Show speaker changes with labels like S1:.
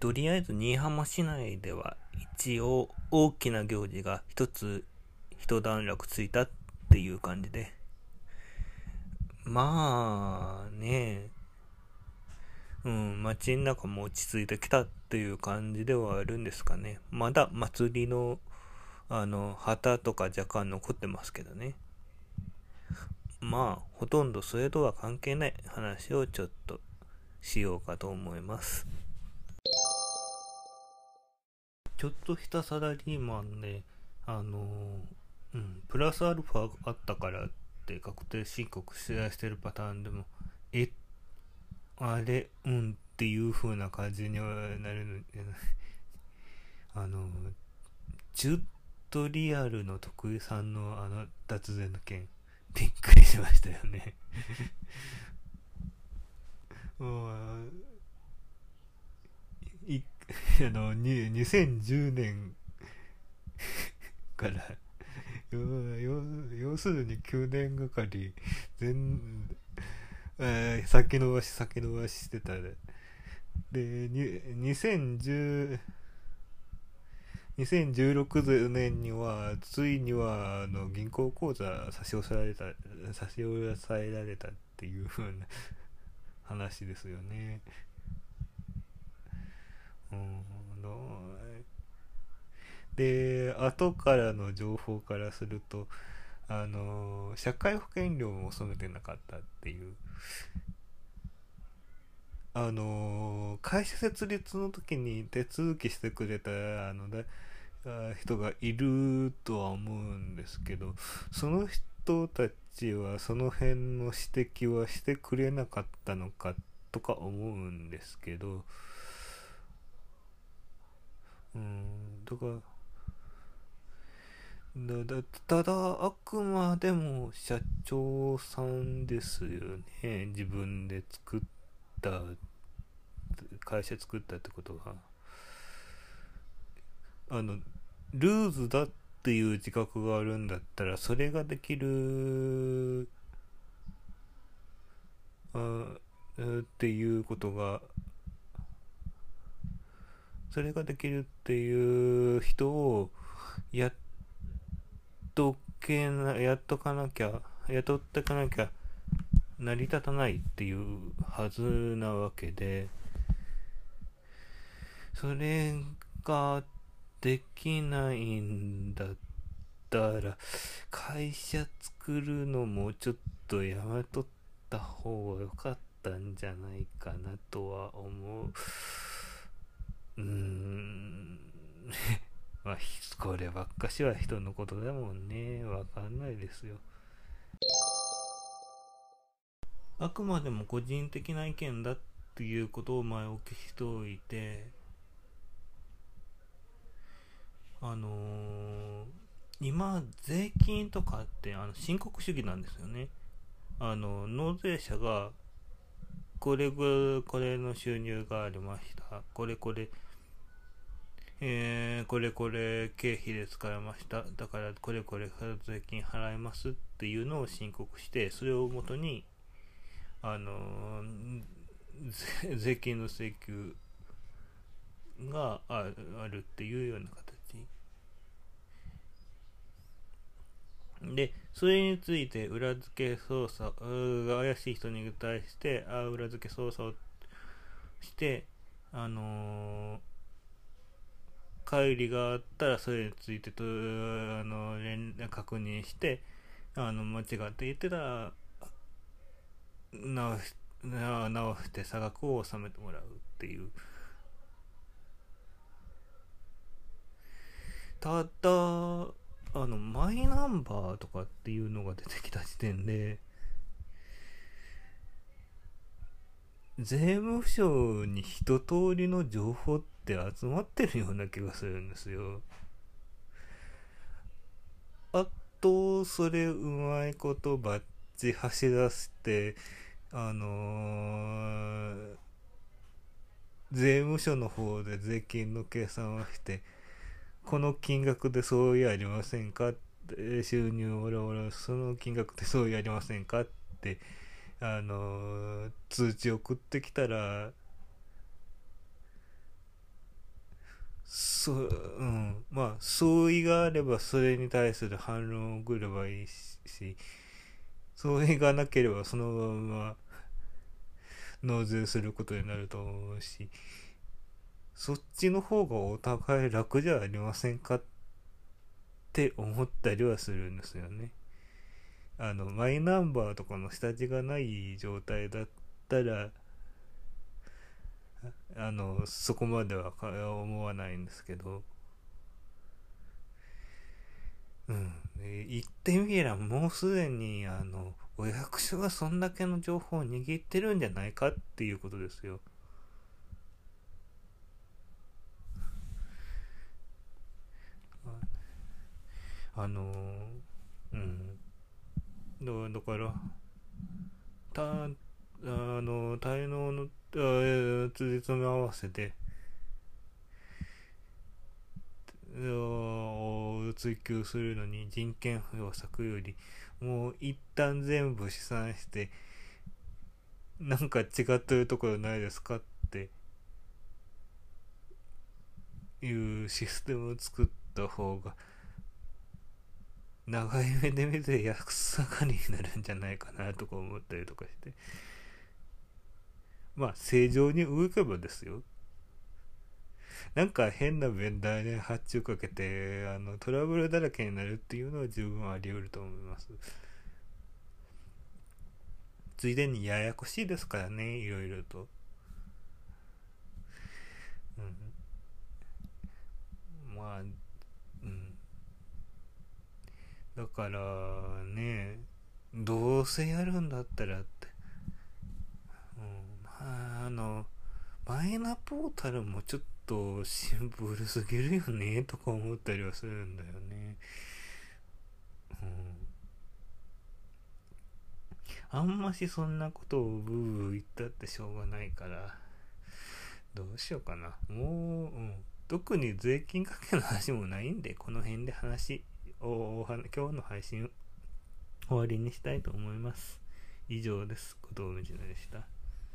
S1: とりあえず新居浜市内では一応大きな行事が一つ一段落ついたっていう感じで。まあね、うん、街の中も落ち着いてきたっていう感じではあるんですかね。まだ祭りの、あの、旗とか若干残ってますけどね。まあ、ほとんどそれとは関係ない話をちょっとしようかと思います。ちょっとしたサラリーマンで、あのうん、プラスアルファがあったからって確定申告してるパターンでも、え、あれ、うんっていう風な感じにはなるの、あの、チュートリアルの徳井さんのあの脱税の件、びっくりしましたよね、い、あの、2010年から要するに9年がかり全、えー、先延ばし先延ばししてたで2010 2016年にはついにはあの銀行口座差し押さえられた差し押さえられたっていう風な話ですよね。うん。で後からの情報からするとあの社会保険料も納めてなかったっていう。あの会社設立の時に手続きしてくれたあの人がいるとは思うんですけどその人たちはその辺の指摘はしてくれなかったのかとか思うんですけどうんだからだだただあくまでも社長さんですよね。自分で作った会社作ったってことが。あのルーズだっていう自覚があるんだったらそれができるあっていうことがそれができるっていう人をやっとけな、やっとかなきゃ、雇ってかなきゃ成り立たないっていうはずなわけで、それができないんだったら、会社作るのもちょっとやめとった方が良かったんじゃないかなとは思う。うん。まあ、こればっかしは人のことだもんね。わかんないですよ。あくまでも個人的な意見だっていうことを前置きしておいて、あのー、今、税金とかってあの申告主義なんですよね。あの、納税者が、これこれの収入がありました。これこれえー、これこれ経費で使いました。だからこれこれ税金払いますっていうのを申告して、それをもとに、あの、税金の請求があるっていうような形。で、それについて裏付け捜査が怪しい人に対して、あ裏付け捜査をして、あのー帰りがあったらそれについてとあの連確認してあの間違って言ってたら直し直して差額を納めてもらうっていう。ただあのマイナンバーとかっていうのが出てきた時点で税務署に一通りの情報って集まってるような気がするんですよ。あと、それうまいことバッチ走らせて、あのー、税務署の方で税金の計算をして、この金額でそうやりませんか、収入をらおらその金額でそうやりませんか？ってあの通知送ってきたらそう、うん。まあ、相違があればそれに対する反論を送ればいいし、相違がなければそのまま納税することになると思うし、そっちの方がお互い楽じゃありませんかって思ったりはするんですよね。あの、マイナンバーとかの下地がない状態だったら、あの、そこまでは思わないんですけど、うん。言ってみればもうすでに、あの、お役所がそんだけの情報を握ってるんじゃないかっていうことですよ。あのうん。だから？たあの滞納のつじつめ合わせて。を追求するのに人件費を割くよりもう一旦全部試算してなんか違ってるところないですかっていうシステムを作った方が長い目で見て安さがりになるんじゃないかなとか思ったりとかして。まあ正常に動けばですよ。なんか変なベンダーで発注かけてあのトラブルだらけになるっていうのは十分あり得ると思います。ついでにややこしいですからねいろいろとうんまあうんだからねどうせやるんだったらって、うん、まああのマイナポータルもちょっとシンプルすぎるよねとか思ったりはするんだよね。うん。あんましそんなことをブーブー言ったってしょうがないからどうしようかな。もう、うん、特に税金かけの話もないんでこの辺で話お今日の配信終わりにしたいと思います。以上です。後藤道のでした。